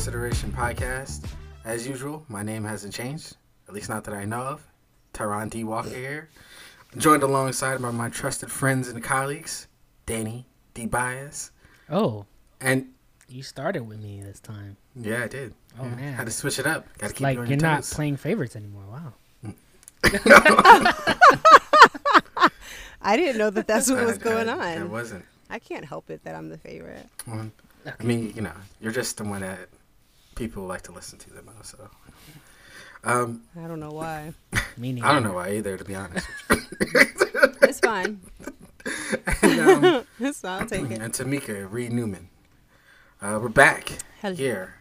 For Your Consideration podcast. As usual, my name hasn't changed, at least not that I know of. Tyron D. Walker here. Joined alongside by my trusted friends and colleagues, Danny D. Bias. Oh, And you started with me this time. yeah, I did. Oh, Yeah, man. Had to switch it up. Got to keep like you on you're your not toes. playing favorites anymore. Wow. I didn't know that that's what was going I- It on. wasn't. I can't help it that I'm the favorite. Well, I mean, you know, you're just the one that people like to listen to them most. So, um, I don't know why. Me neither. I don't know why either, to be honest. It's fine. and, um, It's fine. I'll take it. and Tamika Reed Newman. Uh, we're back Hello. here.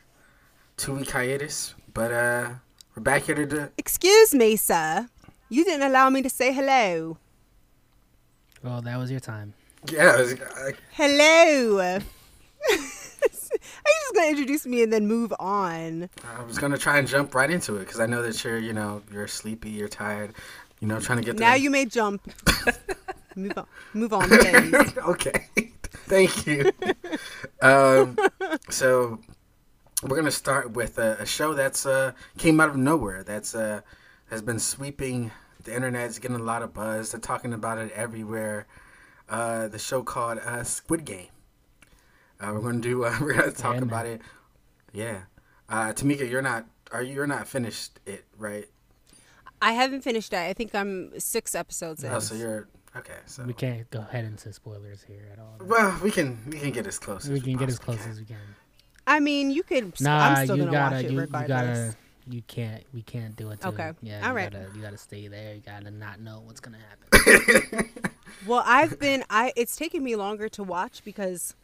Two week hiatus, but uh, we're back here to do. Excuse me, sir. You didn't allow me to say hello. Well, that was your time. Yeah, I was, I, Hello. Are you just gonna introduce me and then move on? I was gonna try and jump right into it because I know that you're, you know, you're sleepy, you're tired, you know, trying to get. Now the- you may jump. move on. Move on, okay. Thank you. um, so we're gonna start with a, a show that's uh, came out of nowhere. That's uh, has been sweeping the internet. It's getting a lot of buzz. They're talking about it everywhere. Uh, the show called uh, Squid Game. Uh, we're gonna do. Uh, we're gonna talk Yeah, about it. Yeah. Uh, Tamika, you're not. Are you? You're not finished it, right? I haven't finished that. I think I'm six episodes in. Oh, so you're okay. So We can't go ahead into spoilers here at all. well, we can we can get as close. we as can get as close can. as we can. I mean, you could. Nah, I'm still you gonna gotta, watch it you, you regardless. gotta, you can't, we can't do it. Too. Okay. Yeah. All you right. Gotta, you gotta stay there. You gotta not know what's gonna happen. Well, I've been I it's taken me longer to watch because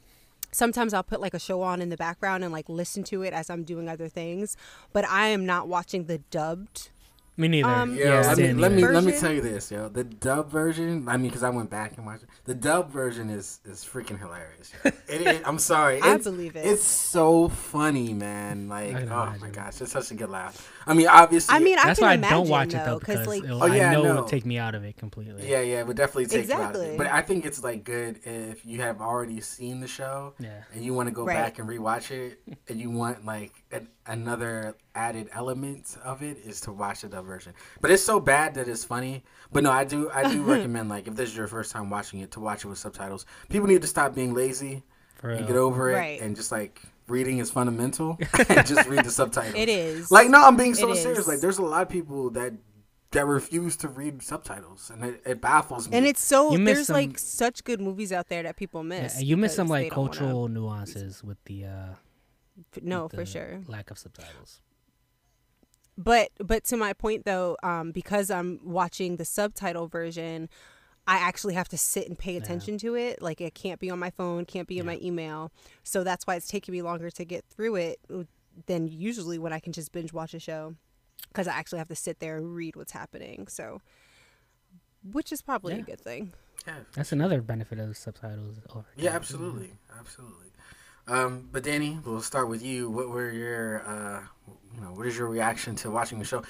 sometimes I'll put like a show on in the background and like listen to it as I'm doing other things, but I am not watching the dubbed. Me neither. Um, Yo, yeah, let me same let me here. let me tell you this, yo. The dub version, I mean, because I went back and watched it. The dub version is is freaking hilarious. It, it, I'm sorry, I it's, believe it. It's so funny, man. Like, I can oh my gosh, it's such a good laugh. I mean, obviously, I mean, I That's can why I don't watch it though, though because like Oh, yeah, I know no. it'll take me out of it completely. yeah, yeah, it would definitely take you out of it. Exactly. But I think it's like good if you have already seen the show, Yeah. and you want to go Right. back and rewatch it, and you want like an, another added element of it is to watch the dub version. But it's so bad that it's funny. But no, I do I do recommend like if this is your first time watching it to watch it with subtitles. People need to stop being lazy For and get over it Right. and just like reading is fundamental and just read the subtitles. It is. Like no, I'm being so It serious. is. Like there's a lot of people that that refuse to read subtitles and it, it baffles me. and it's so You miss there's some- like such good movies out there that people Yeah, miss. you miss some like they don't wanna- cultural nuances with the uh No, with for sure. lack of subtitles. But but to my point though, um, because I'm watching the subtitle version, I actually have to sit and pay attention to it. Like it can't be on my phone, can't be in my email. So that's why it's taking me longer to get through it than usually when I can just binge watch a show. Because I actually have to sit there and read what's happening. So, which is probably a good thing. yeah, That's another benefit of subtitles. Over yeah, absolutely, absolutely. Um, but Danny, we'll start with you. What were your uh, you know, what is your reaction to watching the show?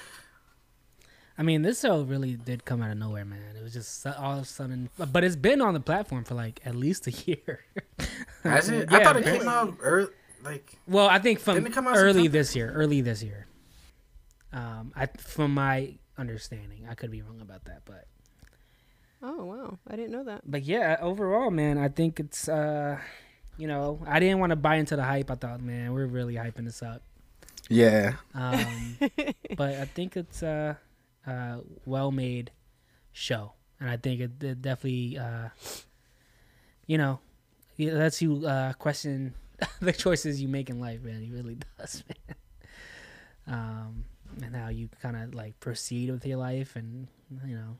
I mean, this show really did come out of nowhere, man. It was just all of a sudden, but it's been on the platform for like at least a year. Has it? I thought it came out early. Like Well, I think from come out early this year. Early this year. Um, I from my understanding, I could be wrong about that, but Oh wow, I didn't know that. but yeah, overall, man, I think it's uh, you know, I didn't want to buy into the hype. I thought, man, we're really hyping this up. yeah, Um, but I think it's a, a well made show, and I think it, it definitely, uh, you know, it lets you uh, question the choices you make in life, man. It really does, man. Um, and how you kind of like proceed with your life, and you know,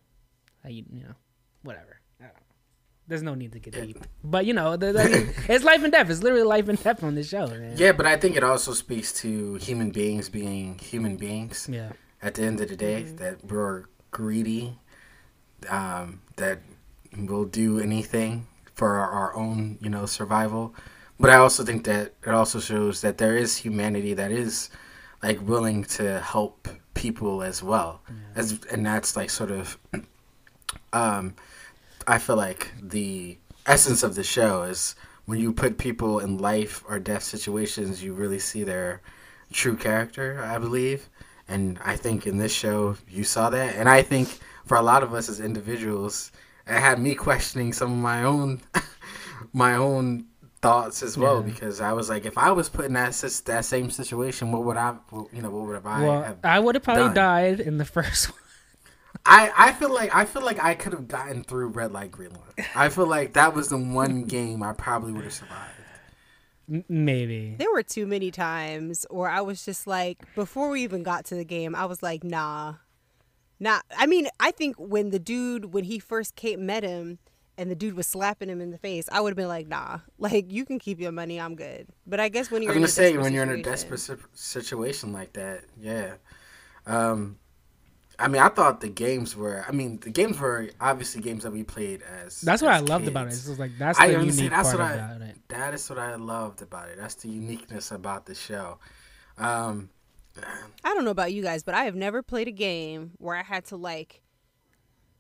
how you you know, whatever. I. There's no need to get deep, but you know, the, the, it's life and death. It's literally life and death on this show, man. yeah. But I think it also speaks to human beings being human beings. Yeah. At the end of the day, that we're greedy, um, that will do anything for our, our own, you know, survival. But I also think that it also shows that there is humanity that is like willing to help people as well, as and that's like sort of, um, I feel like the essence of the show is when you put people in life or death situations, you really see their true character. I believe, and I think in this show you saw that, and I think for a lot of us as individuals, it had me questioning some of my own my own thoughts as well Yeah. because I was like, if I was put in that that same situation, what would I, you know, what would I well, have? I would have probably done? died in the first one. I, I feel like I feel like I could have gotten through red light green light. I feel like that was the one game I probably would have survived. Maybe. There were too many times, or I was just like, before we even got to the game, I was like, nah, nah. I mean, I think when the dude, when he first came, met him, and the dude was slapping him in the face, I would have been like, nah, like you can keep your money, I'm good. But I guess when you're was in gonna a say desperate when you're in a situation- desperate situation like that, yeah. Um, I mean, I thought the games were. I mean, the games were obviously games that we played as. That's what as I loved about it. kids. It's just like that's I the understand. unique That's part what I. about it. That is what I loved about it. That's the uniqueness about the show. Um, I don't know about you guys, but I have never played a game where I had to like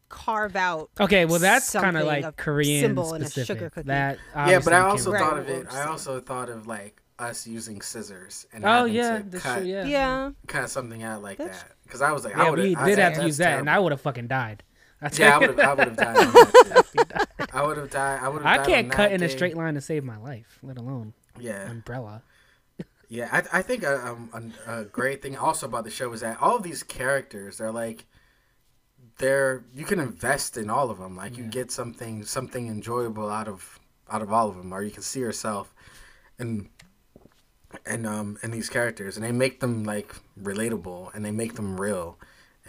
carve out. Okay, well that's kind of like Korean symbol in a specific. sugar cookie. That yeah, but I also came- Right, thought of it. I also thought of like us using scissors and Oh yeah, to cut, true. Yeah. Yeah, cut something out like That's- that. Because I was like, Yeah, I we have. did have to use that, and I would have fucking died. That's Yeah, I would have. I would have died. on that too. I would have died. I would have. I can't cut in a straight line to save my life, let alone Yeah, umbrella. yeah. I, I think a, um, a, a great thing also about the show is that all of these characters, they're like, they're you can invest in all of them. Like you get something something enjoyable out of out of all of them, or you can see yourself in and um in these characters, and they make them like relatable and they make them real,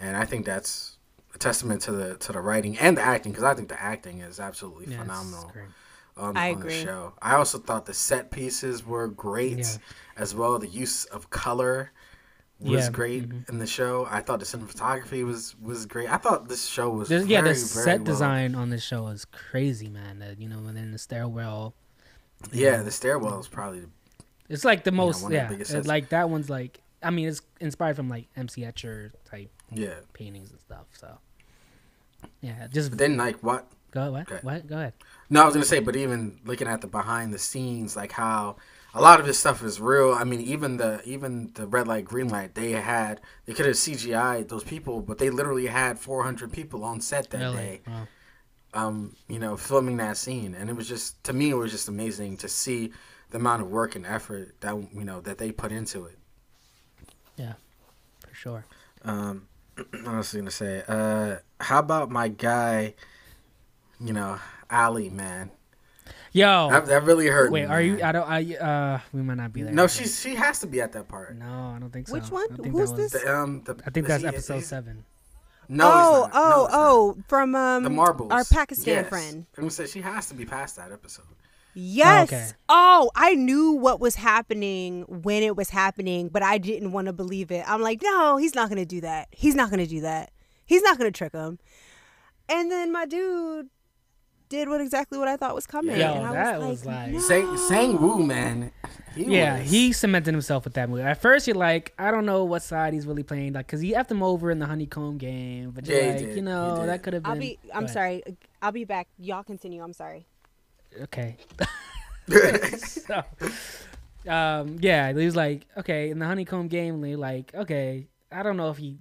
and I think that's a testament to the to the writing and the acting because I think the acting is absolutely Yeah, phenomenal great. on, I on the show. I also thought the set pieces were great Yeah. as well. The use of color was Yeah, great mhm. in the show. I thought the cinematography was was great. I thought this show was very, yeah, the very set well- design on this show is crazy, man. The, you know, within the stairwell, Yeah, the stairwell is probably it's like the most. yeah, it- like that one's like. I mean, it's inspired from like MC Escher type yeah. paintings and stuff. So, yeah, just But then like what? go what okay. what go ahead. No, I was gonna say, but even looking at the behind the scenes, like how a lot of this stuff is real. I mean, even the even the red light, green light, they had they could have CGI those people, but they literally had 400 people on set that Really? day. Wow. Um, you know, filming that scene, and it was just to me, it was just amazing to see the amount of work and effort that you know that they put into it. Yeah, for sure. Um, what was I gonna say? Uh, how about my guy? You know, Ali, man, Yo, that, that really hurt. Wait, me, are you? I don't. I uh, we might not be there. No, Okay. she's she has to be at that part. No, I don't think so. Which one? I think Who's that was, this? The, um, the, I think that's he- episode he's- seven. No, oh, he's not. No, oh, not. oh, from um the marbles. our Pakistan Yes. friend. I'm gonna say she has to be past that episode. Yes. okay. Oh, I knew what was happening when it was happening, but I didn't want to believe it. I'm like, no, he's not going to do that. He's not going to do that. He's not going to trick him. And then my dude did what exactly what I thought was coming. Yo, and I that was was like, like- no. Sang Sang Woo, man. He yeah, was- he cemented himself with that movie. At first, you're like, I don't know what side he's really playing, like, cause he effed him over in the honeycomb game. But you're Yeah, like, you know, that could have been. I'll be. I'm ahead. sorry. I'll be back. Y'all continue. I'm sorry. Okay. so, um, yeah, he was like, okay, in the honeycomb game, they like, okay, I don't know if he,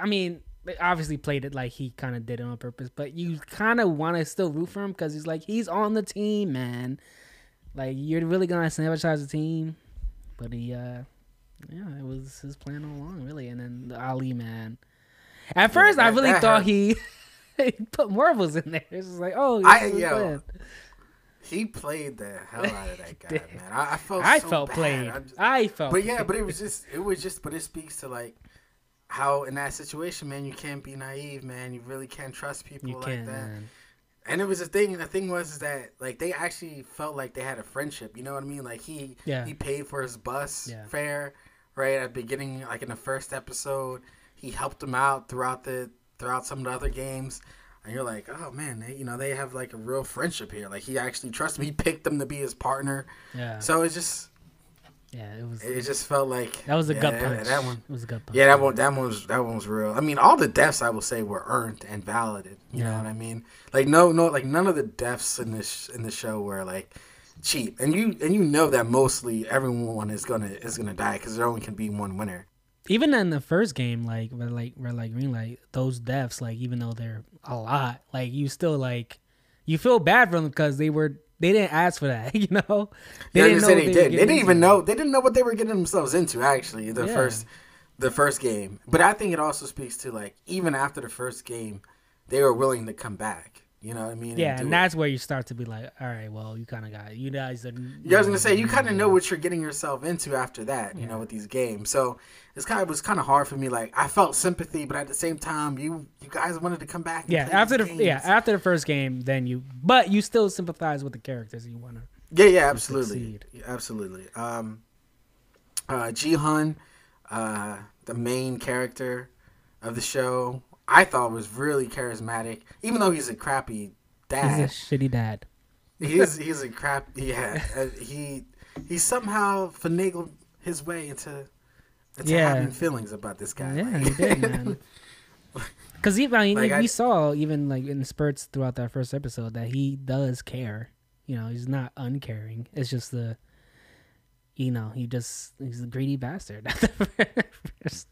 I mean, they obviously played it like he kind of did it on purpose, but you kind of want to still root for him because he's like, he's on the team, man. Like, you're really gonna sabotage the team, but he, uh, yeah, it was his plan all along, really. And then the Ali man. At first, I really thought he, he put marbles in there. It's just like, oh, I- yo. He played the hell out of that guy, man. I, I felt I so felt bad. played. Just- I felt. but yeah, played. but it was just it was just but it speaks to like how in that situation, man, you can't be naive, man. You really can't trust people you like can't, that. man. And it was a thing. The thing was is that like they actually felt like they had a friendship. You know what I mean? Like he Yeah. he paid for his bus Yeah. fare right at the beginning, like in the first episode. He helped him out throughout the throughout some of the other games. And you're like, oh man, they, you know they have like a real friendship here. Like he actually trusts him. He picked him to be his partner. Yeah, So it's just yeah, it was. it just felt like that was a yeah, gut punch. That one, It was a gut punch. yeah, that one, that one was that one was real. I mean, all the deaths I will say were earned and validated. You know what I mean? Like no, no, like none of the deaths in this in the show were like cheap, and you and you know that mostly everyone is gonna is gonna die because there only can be one winner. Even in the first game, like red light, red light, green light, those deaths, like even though they're a lot, like you still like you feel bad for them because they were they didn't ask for that, you know. They They didn't know say they were did. They didn't even know. They didn't know what they were getting themselves into. Actually, the Yeah. first, the first game. But I think it also speaks to like even after the first game, they were willing to come back. You know what I mean? Yeah, and it. that's where you start to be like, all right, well, you kind of got you guys. Are, Yeah, I was gonna say you kind of know what you're getting yourself into after that, you know, with these games. So it's kind of it was kind of hard for me. Like I felt sympathy, but at the same time, you you guys wanted to come back. And Yeah, after the these yeah after the first game, then you but you still sympathize with the characters you want to. yeah, yeah, absolutely. Yeah, absolutely. Um, uh, Gi-hun, uh, the main character of the show, I thought was really charismatic, even though he's a crappy dad. He's a shitty dad. he is he's a crap. Yeah, uh, he he somehow finagled his way into. into Yeah. having feelings about this guy. Yeah, Like- he did, man. Because even I mean, Like, I- we saw even like in spurts throughout that first episode that he does care. You know, he's not uncaring. It's just the, you know, he just he's a greedy bastard. first,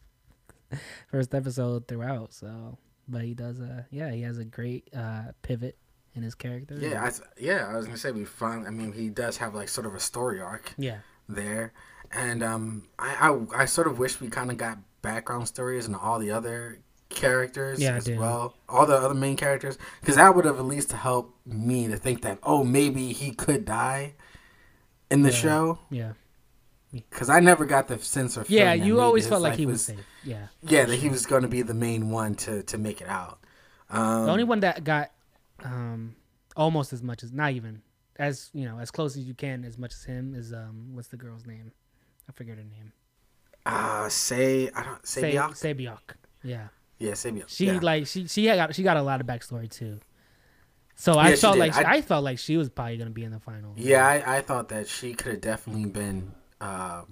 first episode throughout. So, but he does. Uh, yeah, he has a great uh pivot in his character. Yeah, I, yeah. I was gonna say we find. I mean, he does have like sort of a story arc yeah, there, and um, I I, I sort of wish we kind of got background stories and all the other characters Yeah, as well, all the other main characters, because that would have at least helped me to think that oh maybe he could die in the Yeah. show, yeah, because I never got the sense or yeah. You always felt like he was safe. Yeah. Yeah, that he was going to be the main one to to make it out. Um, The only one that got um almost as much as not even as you know as close as you can as much as him is um what's the girl's name? I forget her name. uh, say I don't say? Say Sae-byeok. Yeah. Yeah, Sae-byeok. She yeah. like she she had got she got a lot of backstory too. So I Yeah, felt like I- I, felt like she was probably gonna be in the final. Yeah, I, I thought that she could have definitely been uh,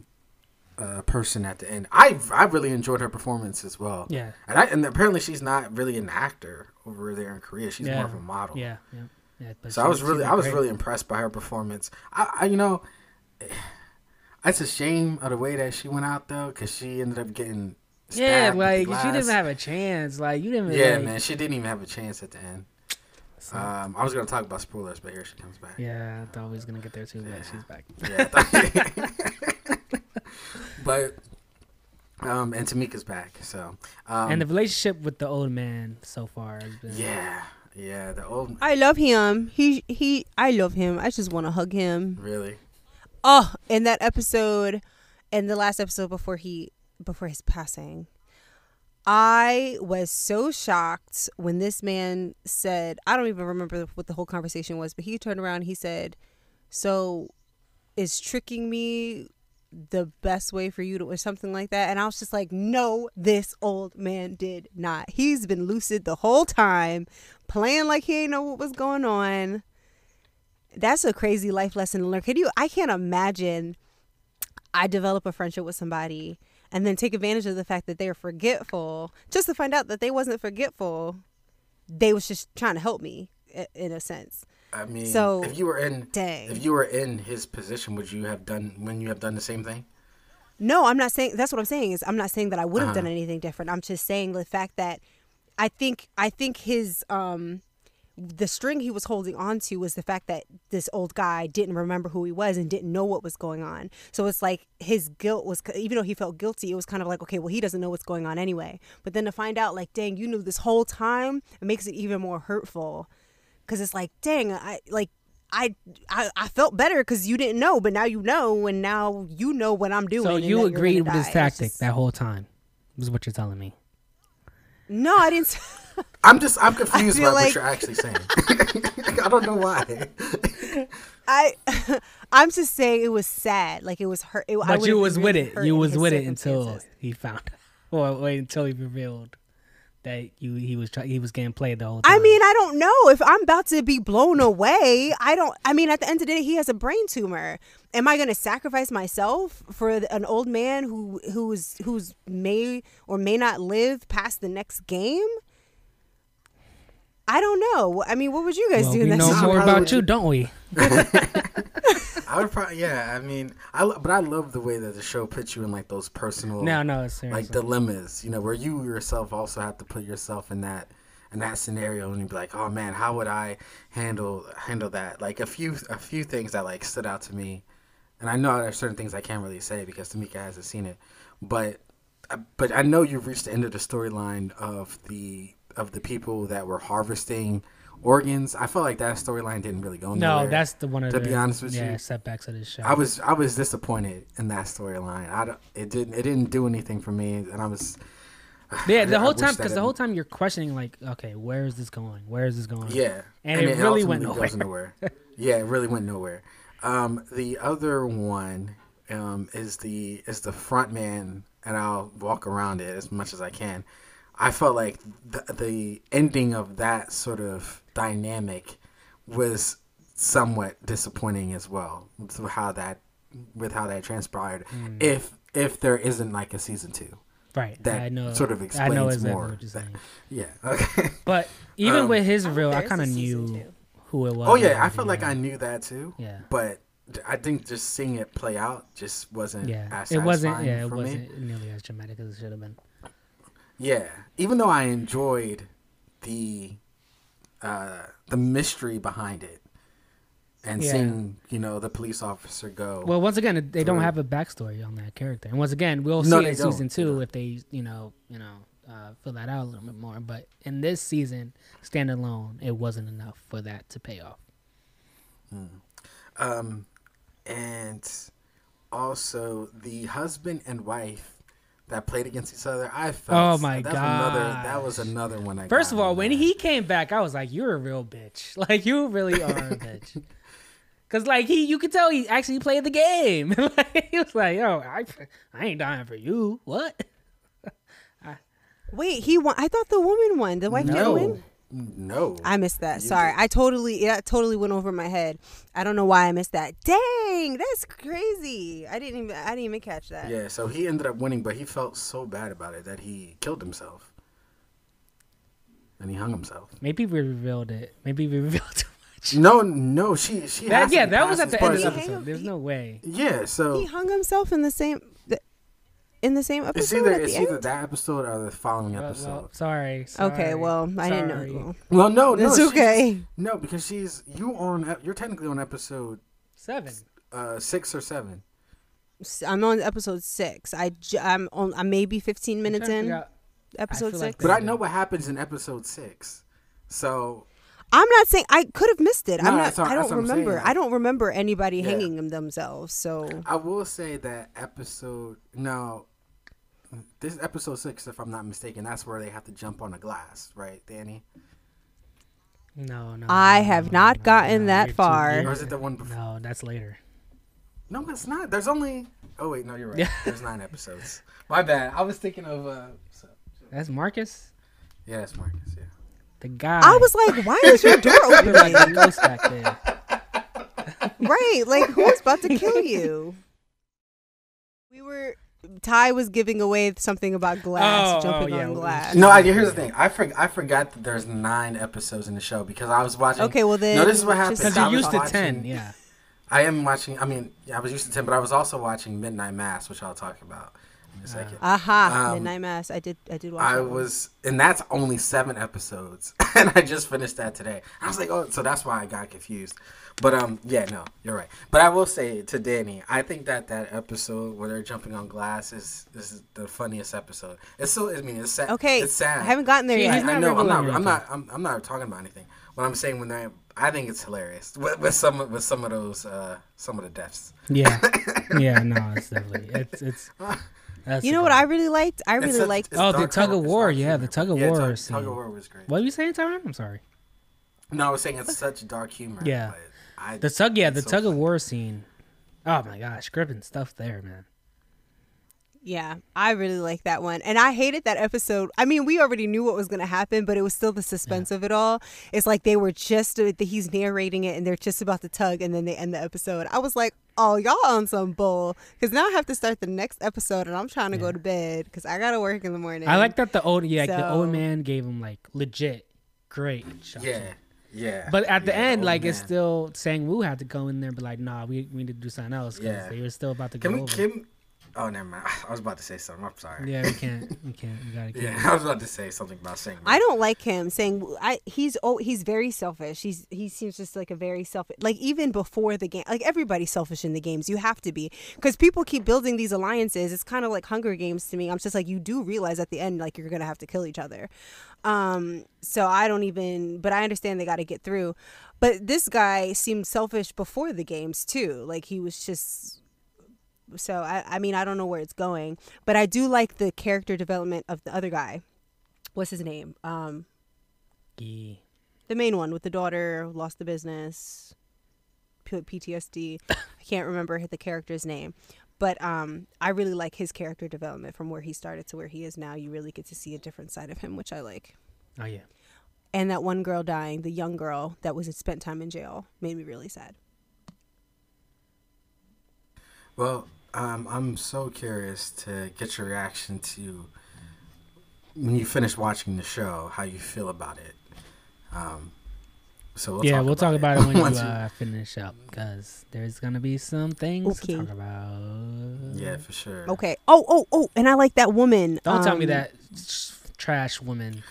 a person at the end. I I really enjoyed her performance as well. Yeah. and I, and apparently she's not really an actor over there in Korea. She's Yeah. more of a model. Yeah. Yeah. Yeah. So I was really I was great. really impressed by her performance. I, I you know, it's a shame of the way that she went out though, because she ended up getting yeah like she didn't have a chance. Like you didn't. Yeah, like, man, she didn't even have a chance at the end. So- Um, I was gonna talk about spoilers, but here she comes back. yeah, I thought we was gonna get there too, but she's back. Yeah. but um, and Tamika's back, so um, and the relationship with the old man so far has been yeah, yeah, the old I love him. He he. I love him. I just want to hug him. really. Oh, in that episode, in the last episode before he before his passing, I was so shocked when this man said, I don't even remember what the whole conversation was, but he turned around he said, "So is tricking me the best way for you to or something like that?" And I was just like, "No, this old man did not. He's been lucid the whole time, playing like he ain't know what was going on." That's a crazy life lesson to learn. Can you? I can't imagine. I develop a friendship with somebody and then take advantage of the fact that they're forgetful, just to find out that they wasn't forgetful. They was just trying to help me, in a sense. I mean, So, if you were in, dang. if you were in his position, would you have done when you have done the same thing? No, I'm not saying. That's what I'm saying is I'm not saying that I would have done Uh-huh. anything different. I'm just saying the fact that I think I think his um the string he was holding on to was the fact that this old guy didn't remember who he was and didn't know what was going on. So it's like his guilt was even though he felt guilty, it was kind of like okay, well he doesn't know what's going on anyway. But then to find out like dang, you knew this whole time, it makes it even more hurtful cuz it's like dang, I like I, I I felt better because you didn't know, but now you know, and now you know what I'm doing. So you agreed with his die. It's tactic just- that whole time. Is what you're telling me. No, I didn't. s- I'm just I'm confused feel about what you're actually saying. I don't know why. I I'm just saying it was sad. Like it was hurt. It, But would've you been was with it. You was with it until he found, or wait until he revealed that you he was try, he was getting played the whole time. I mean, I don't know if I'm about to be blown away. I don't. I mean, at the end of the day, he has a brain tumor. Am I going to sacrifice myself for an old man who who's who's may or may not live past the next game? I don't know. I mean, what would you guys well, do? we in that know situation. more Probably about would you, you- don't we? I would probably yeah. I mean, I lo- but I love the way that the show puts you in like those personal No, no, it's like dilemmas. You know, where you yourself also have to put yourself in that in that scenario and you'd be like, oh man, how would I handle handle that? Like a few a few things that like stood out to me, and I know there's certain things I can't really say because Tamika hasn't seen it, but uh, but I know you've reached the end of the storyline of the of the people that were harvesting organs. I felt like that storyline didn't really go nowhere. no, that's the one of to the be honest with yeah you. setbacks of this show. I was I was disappointed in that storyline. I don't, it didn't it didn't do anything for me, and I was yeah, I- the whole time because the whole time you're questioning like, okay, where is this going? Where is this going? yeah, And it really went goes nowhere. yeah, it really went nowhere. Um, the other one um, is the is the front man, and I'll walk around it as much as I can. I felt like the, the ending of that sort of dynamic was somewhat disappointing as well. With how that with how that transpired. Hmm. If if there isn't like a season two. Right. That I know. sort of I know explains exactly more. what you're saying. Yeah. Okay. But even Um, with his hope real, I kind of knew two. who it was. Oh yeah, I felt like. I knew that too. Yeah. But I think just seeing it play out just wasn't Yeah, as it wasn't. Yeah, it wasn't me. nearly as dramatic as it should have been. Yeah, even though I enjoyed the uh, the mystery behind it and Yeah. seeing you know the police officer go. Well, once again, they don't have a backstory on that character, and once again, we'll No, see in don't. season two don't. if they, you know, you know, uh, fill that out a little bit more. But in this season, standalone, it wasn't enough for that to pay off. um, and also the husband and wife that played against each other. I felt. Oh my that's Another, that was another one. I First got of all, when man. he came back, I was like, "You're a real bitch. Like you really are a bitch." Cause like he, you could tell he actually played the game. like, he was like, "Yo, I, I ain't dying for you. What?" Wait, he won. I thought the woman won. The wife didn't win. No, I missed that. You Sorry, did. I totally that totally went over my head. I don't know why I missed that. Dang, that's crazy. I didn't even I didn't even catch that. Yeah, so he ended up winning, but he felt so bad about it that he killed himself. And he hung himself. Maybe we revealed it. Maybe we revealed too much. No, no, she she That, has yeah, be that was at the end of the episode. him- There's he- no way. Yeah, so He hung himself in the same the, in the same it's episode either at it's the either that episode or the following Well, episode. well, sorry, Okay, well, I didn't sorry. know. Well, no, no, It's okay. No, because she's you on. You're technically on episode Seven. uh, six or seven. I'm on episode six. I j- I'm on. I'm maybe 15 minutes in figure episode feel like six. But I know what happens in episode six. So I'm not saying I could have missed it. No, I'm not. that's what- I don't what I'm saying, remember. like- I don't remember anybody Yeah. hanging them themselves. So I will say that episode no, this is episode six, if I'm not mistaken. That's where they have to jump on a glass, right, Danny? No, no. I no, have no, not no, gotten no, that far. Or is it the one before? No, that's later. No, it's not. There's only. Oh wait, no, you're right. There's nine episodes. My bad. I was thinking of. uh so, That's Marcus, Yeah, that's Marcus. Yeah. the guy. I was like, why is your door You're like the open? ghost back there. right, like who's about to kill you? We were. Ty was giving away something about glass, Oh, oh, jumping yeah, on glass. No, I, here's the thing. I for, I forgot that there's nine episodes in the show because I was watching. Okay, well then. No, this is what just- happened. Because you're was used to watching- ten. Yeah. I am watching. I mean, yeah, I was used to ten, but I was also watching Midnight Mass, which I'll talk about in a second. Aha, Um, Midnight Mass. I did. I did watch. I that one. was, and that's only seven episodes, and I just finished that today. I was like, oh, so that's why I got confused. But um, yeah, no, you're right. But I will say to Danny, I think that that episode where they're jumping on glass is is the funniest episode. It's so, I mean, it's sad. Okay, it's sad. I haven't gotten there yet. he's I know. I'm not. revealing I'm not. I'm, I'm not talking about anything. What I'm saying when they, I think it's hilarious with, with some of- with some of those uh some of the deaths. Yeah. Yeah. No, it's definitely it's it's. That's You know what. I really liked? I really It's a- liked. it's Oh, the tug of war. Yeah, humor. the tug of Yeah, war tug, scene. tug of war was great. What were you saying, Tyron? I'm sorry. No, I was saying it's such dark humor. Yeah. but I, The tug. Yeah, the so tug of war scene. Oh my gosh, gripping stuff there, man. Yeah, I really like that one. And I hated that episode. I mean, we already knew what was going to happen, but it was still the suspense of it all. It's like they were just, uh, he's narrating it and they're just about to tug and then they end the episode. I was like, oh, y'all on some bull. Because now I have to start the next episode and I'm trying to go to bed because I got to work in the morning. I like that the old yeah, like the old man gave him like legit great instructions. Yeah. Yeah. But at the Yeah, end, old like it's still Sang Woo had to go in there and be like, "Nah, we, we need to do something else." Because Yeah. they were still about to Can go we? over. Can, oh, never mind. I was about to say something. I'm sorry. Yeah, we can't. We can't. We gotta keep. Yeah, I was about to say something about saying. I don't like him saying I he's oh he's very selfish. He's he seems just like a very selfish like even before the game like everybody's selfish in the games. You have to be because people keep building these alliances. It's kind of like Hunger Games to me. I'm just like you do realize at the end like you're gonna have to kill each other. Um, so I don't even. But I understand they got to get through. But this guy seemed selfish before the games too. Like he was just so I, I mean I don't know where it's going, but I do like the character development of the other guy. What's his name? Um, Yeah. the main one with the daughter lost the business, P- PTSD. I can't remember the character's name, but um, I really like his character development from where he started to where he is now. You really get to see a different side of him, which I like. Oh yeah. And that one girl dying, the young girl that was spent time in jail, made me really sad. Well, um, I'm so curious to get your reaction to when you finish watching the show, how you feel about it. Um, so we'll yeah, talk we'll talk about it when you uh, finish up because there's gonna be some things Okay. to talk about. yeah, for sure. Okay. Oh, oh, oh, and I like that woman. Don't tell me um, that sh- trash woman.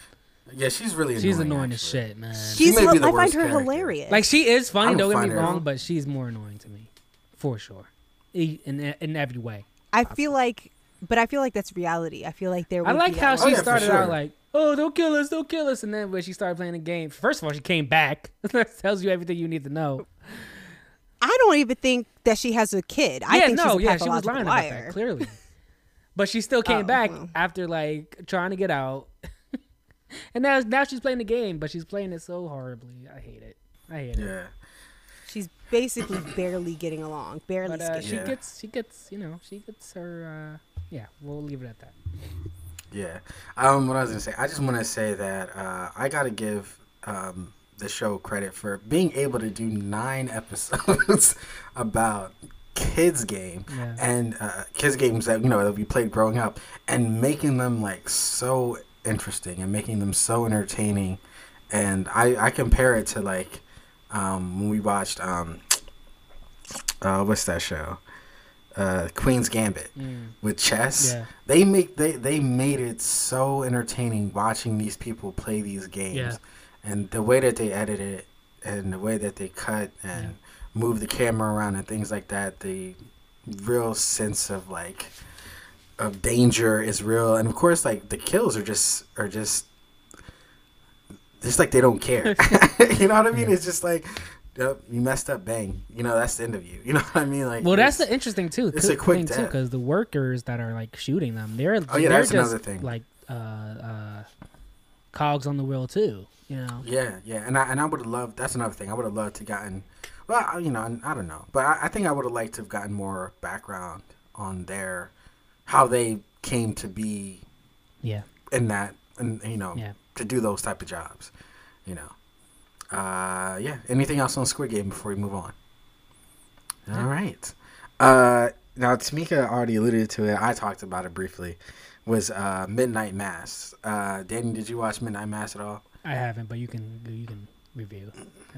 Yeah, she's really annoying. She's annoying as shit, man. She's. may be the I find her character. hilarious. like she is funny. Don't Don't get me find her- wrong, but she's more annoying to me, for sure, in in every way. I feel like, but I feel like that's reality. I feel like there. I like be how that Oh, she yeah, started sure. out like, "Oh, don't kill us, don't kill us," and then when she started playing the game, first of all, she came back. that tells you everything you need to know. I don't even think that she has a kid. I yeah, think no, she's a yeah, she was lying liar. about that clearly, but she still came Oh, back well. after like trying to get out, and now now she's playing the game, but she's playing it so horribly. I hate it. I hate it. Yeah. She's basically barely getting along, barely But uh, skipping. she Yeah. gets, she gets, you know, she gets her. Uh, yeah, we'll leave it at that. Yeah. Um, what I was gonna say, I just want to say that uh, I gotta give um, the show credit for being able to do nine episodes about kids game Yeah. and uh, kids games that you know that we played growing up and making them like so interesting and making them so entertaining and I, I compare it to like um, when we watched um, uh, what's that show uh, Queen's Gambit Mm. with chess Yeah. they make they they made it so entertaining watching these people play these games Yeah. and the way that they edit it and the way that they cut and Yeah. move the camera around and things like that the real sense of like of danger is real and of course like the kills are just are just just like they don't care you know what i mean Yeah. it's just like yep, you messed up bang you know that's the end of you you know what i mean like Well, that's the interesting too. it's a quick thing too, death. because the workers that are like shooting them, they're Oh, yeah, they're that's just another thing. like uh, uh, cogs on the wheel too. You know. Yeah, yeah, and I and I would have loved. That's another thing. I would have loved to gotten. Well, you know, I, I don't know, but I, I think I would have liked to have gotten more background on their how they came to be Yeah. in that, and you know, Yeah. To do those type of jobs. You know, uh, yeah. Anything else on Squid Game before we move on? All right. Uh, now Tamika already alluded to it. I talked about it briefly. Was uh, Midnight Mass? Uh, Danny, did you watch Midnight Mass at all? I haven't, but you can you can review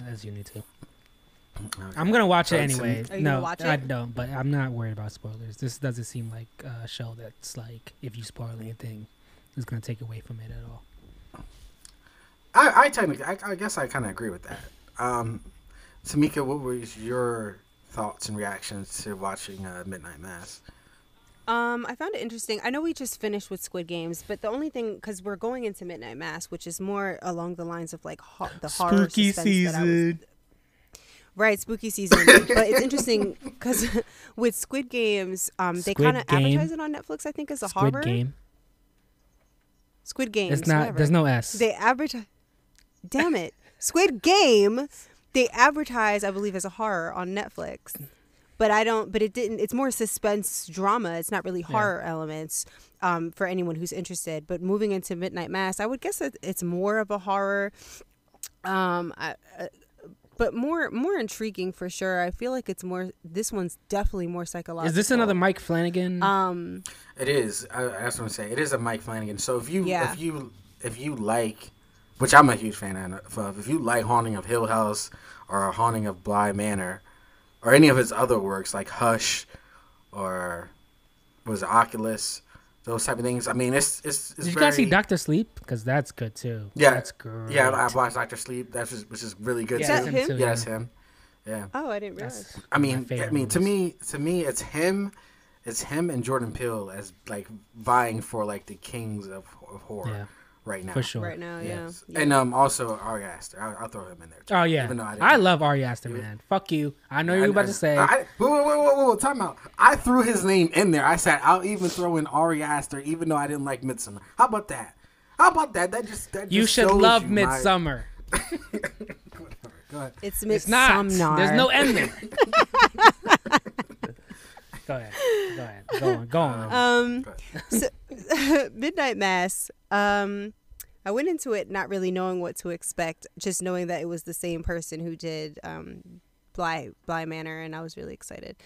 as you need to. Okay. I'm gonna watch it So it's- anyway. Are you no, gonna I it? don't. But I'm not worried about spoilers. This doesn't seem like a show that's like if you spoil anything, it's gonna take away from it at all. I, I technically, I, I guess I kind of agree with that. Um, Tamika, what was your thoughts and reactions to watching uh, Midnight Mass? Um, I found it interesting. I know we just finished with Squid Games, but the only thing because we're going into Midnight Mass, which is more along the lines of like ho- the horror Spooky suspense that I was- season. right? Spooky season, but it's interesting because with Squid Games, um, they kind of advertise it on Netflix. I think as a Squid horror. Game. Squid Games. It's not. whatever. There's no S. They advertise. Damn it, Squid Game. They advertise, I believe, as a horror on Netflix, but I don't. But it didn't. It's more suspense drama. It's not really horror elements um, for anyone who's interested. But moving into Midnight Mass, I would guess that it's more of a horror. Um, I, uh, but more more intriguing for sure. I feel like it's more. This one's definitely more psychological. Is this another Mike Flanagan? Um, It is. I, that's what I'm saying. It is a Mike Flanagan. So if you Yeah. if you if you like which I'm a huge fan of. If you like Haunting of Hill House or Haunting of Bly Manor, or any of his other works like Hush, or was it Oculus, those type of things. I mean, it's it's. it's Did you very, guys see Doctor Sleep? Because that's good too. Yeah, that's great. Yeah, I watched Doctor Sleep. That's just, which is really good Yeah, too. that's him too, Yeah, yeah. that's him. Yeah. Oh, I didn't That's realize. I one of my mean, I favorite mean, to me, to me, it's him, it's him and Jordan Peele as like vying for like the kings of, of horror Yeah, right now. for sure. Right now, yeah. Yes. Yeah. And um, also Ari Aster. I'll, I'll throw him in there. Too, Oh yeah, Even though I, I, didn't- love Ari Aster, man. Fuck you. I know I- you're about I- to say. I, whoa, whoa, whoa, whoa, whoa, time out. I threw his name in there. I said I'll even throw in Ari Aster, even though I didn't like Midsommar. How about that? How about that? That just that you should shows love you my- Midsommar. Go ahead. It's It's not. There's no end there. go ahead. Go ahead. Go on. Go on. Um, so, Midnight Mass. Um, I went into it not really knowing what to expect, just knowing that it was the same person who did um, Bly Bly Manor, and I was really excited,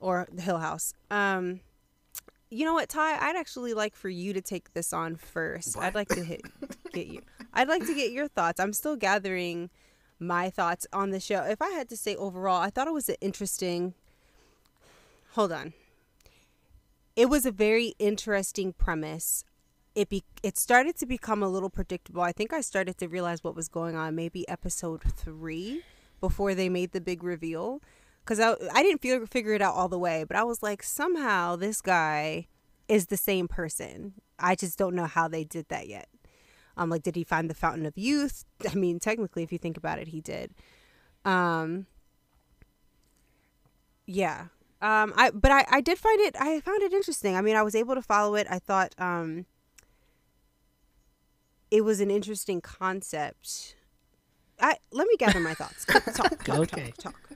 or the Hill House. Um, you know what, Ty? I'd actually like for you to take this on first. I'd like to hit get you. I'd like to get your thoughts. I'm still gathering my thoughts on the show. If I had to say overall, I thought it was an interesting. Hold on it was a very interesting premise. It be it started to become a little predictable. I think I started to realize what was going on maybe episode three before they made the big reveal. Cause I I didn't feel, figure it out all the way, but I was like somehow this guy is the same person. I just don't know how they did that yet. Um, like did he find the fountain of youth? I mean, technically, if you think about it, he did. Um, yeah. Um, I but I, I did find it I found it interesting. I mean, I was able to follow it. I thought um, it was an interesting concept. I let me gather my thoughts. Talk, talk, talk, Okay. talk, talk.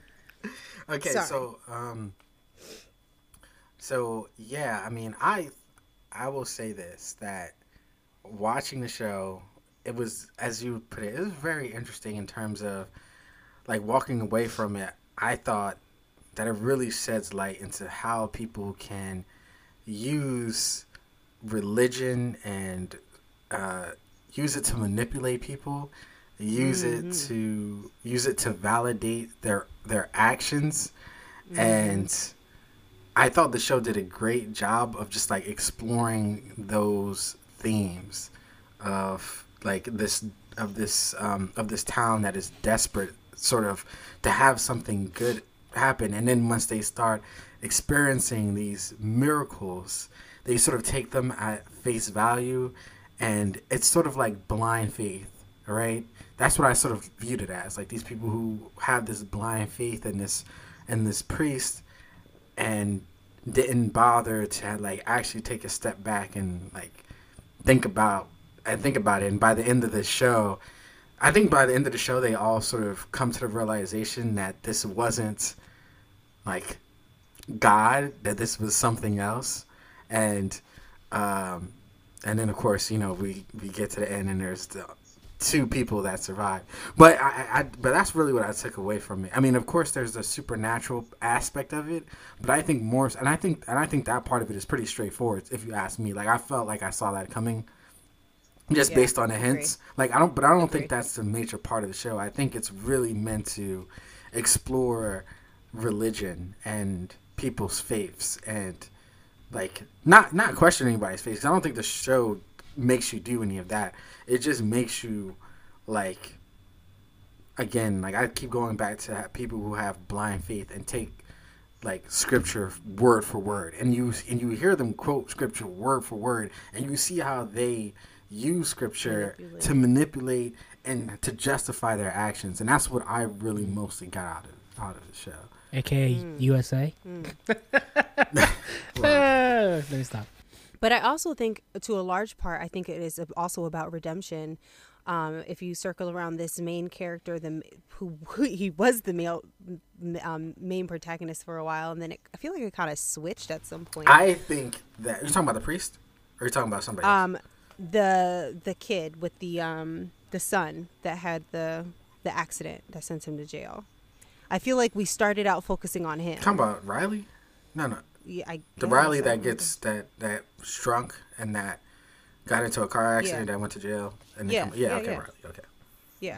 Okay, Sorry. so um, so yeah, I mean, I I will say this that watching the show, it was as you put it, it was very interesting in terms of like walking away from it. I thought that it really sheds light into how people can use religion and uh, use it to manipulate people, use it to use it to validate their their actions, and I thought the show did a great job of just like exploring those themes of like this of this um, of this town that is desperate sort of to have something good happen. And then once they start experiencing these miracles they sort of take them at face value. And it's sort of like blind faith right? That's what i sort of viewed it as like these people who have this blind faith in this in this priest and didn't bother to like actually take a step back and like think about and think about it. And by the end of the show i think by the end of the show they all sort of come to the realization that this wasn't like god that this was something else. And um and then of course you know we we get to the end and there's the two people that survive but I, I but that's really what i took away from it. I mean of course there's the supernatural aspect of it but i think more and i think and i think that part of it is pretty straightforward if you ask me. Like i felt like i saw that coming just Yeah, based on the agree. hints like i don't but i don't think that's the major part of the show i think it's really meant to explore religion and people's faiths and like not not question anybody's faith. I don't think the show makes you do any of that. It just makes you like again like I keep going back to people who have blind faith and take like scripture word for word and you and you hear them quote scripture word for word and you see how they use scripture Manipulate. to manipulate and to justify their actions and that's what I really mostly got out of out of the show. AKA Mm. USA. Uh, let me stop. But I also think, to a large part, I think it is also about redemption. Um, if you circle around this main character, the who, who he was the male um, main protagonist for a while, and then it, I feel like it kind of switched at some point. I think that you're talking about the priest, or you're talking about somebody. else? The the kid with the um the son that had the the accident that sent him to jail. I feel like we started out focusing on him. talking about Riley? No, no, Yeah, I the Riley that gets that that shrunk and that got into a car accident that went to jail. And Yeah, come, yeah, yeah, okay, yeah. Riley, okay. Yeah.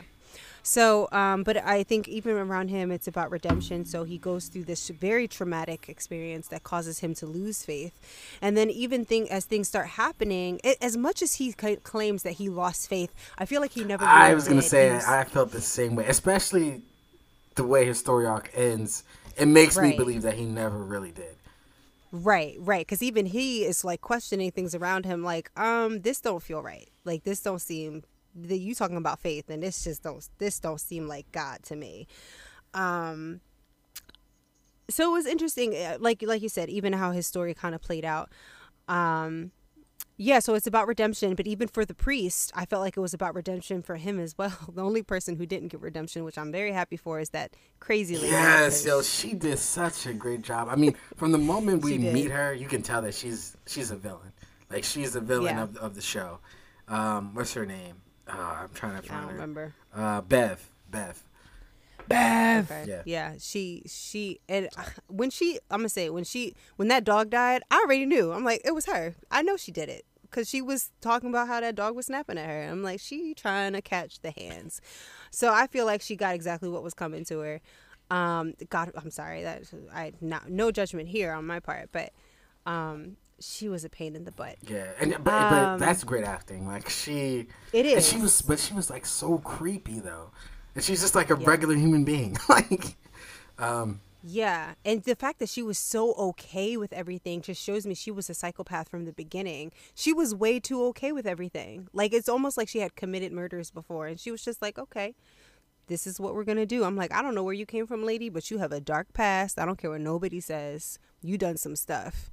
So, um, but I think even around him, it's about redemption. So he goes through this very traumatic experience that causes him to lose faith, and then even thing as things start happening, it, as much as he c- claims that he lost faith, I feel like he never. I was gonna did. say was- I felt the same way, especially the way his story arc ends. It makes me believe that he never really did. Right, right. Because even he is like questioning things around him, like, um, this don't feel right. Like this don't seem that you talking about faith, and this just don't this don't seem like God to me. Um, so it was interesting, uh, like like you said, even how his story kind of played out. Um, yeah, so it's about redemption, but even for the priest, I felt like it was about redemption for him as well. The only person who didn't get redemption, which I'm very happy for, is that crazy lady. Yes, yo, she did such a great job. I mean, from the moment we meet her, you can tell that she's she's a villain. Like she's the villain Yeah. of of the show. Um, what's her name? Uh, I'm trying to I find don't her. remember. Uh, Bev. Bev. Bev. Okay. Yeah. Yeah. She she and uh, when she I'm gonna say when she when that dog died, I already knew. I'm like, it was her. I know she did it because she was talking about how that dog was snapping at her. I'm like, she trying to catch the hands. So I feel like she got exactly what was coming to her. Um, God, I'm sorry that I not no judgment here on my part, but um, she was a pain in the butt. Yeah, and but, but Um, that's great acting. Like she, it is. and she was, but she was like so creepy though, and she's just like a regular human being. like, um, Yeah, and the fact that she was so okay with everything just shows me she was a psychopath from the beginning. She was way too okay with everything. Like it's almost like she had committed murders before and she was just like, "Okay, this is what we're going to do." I'm like, "I don't know where you came from, lady, but you have a dark past. I don't care what nobody says. You done some stuff."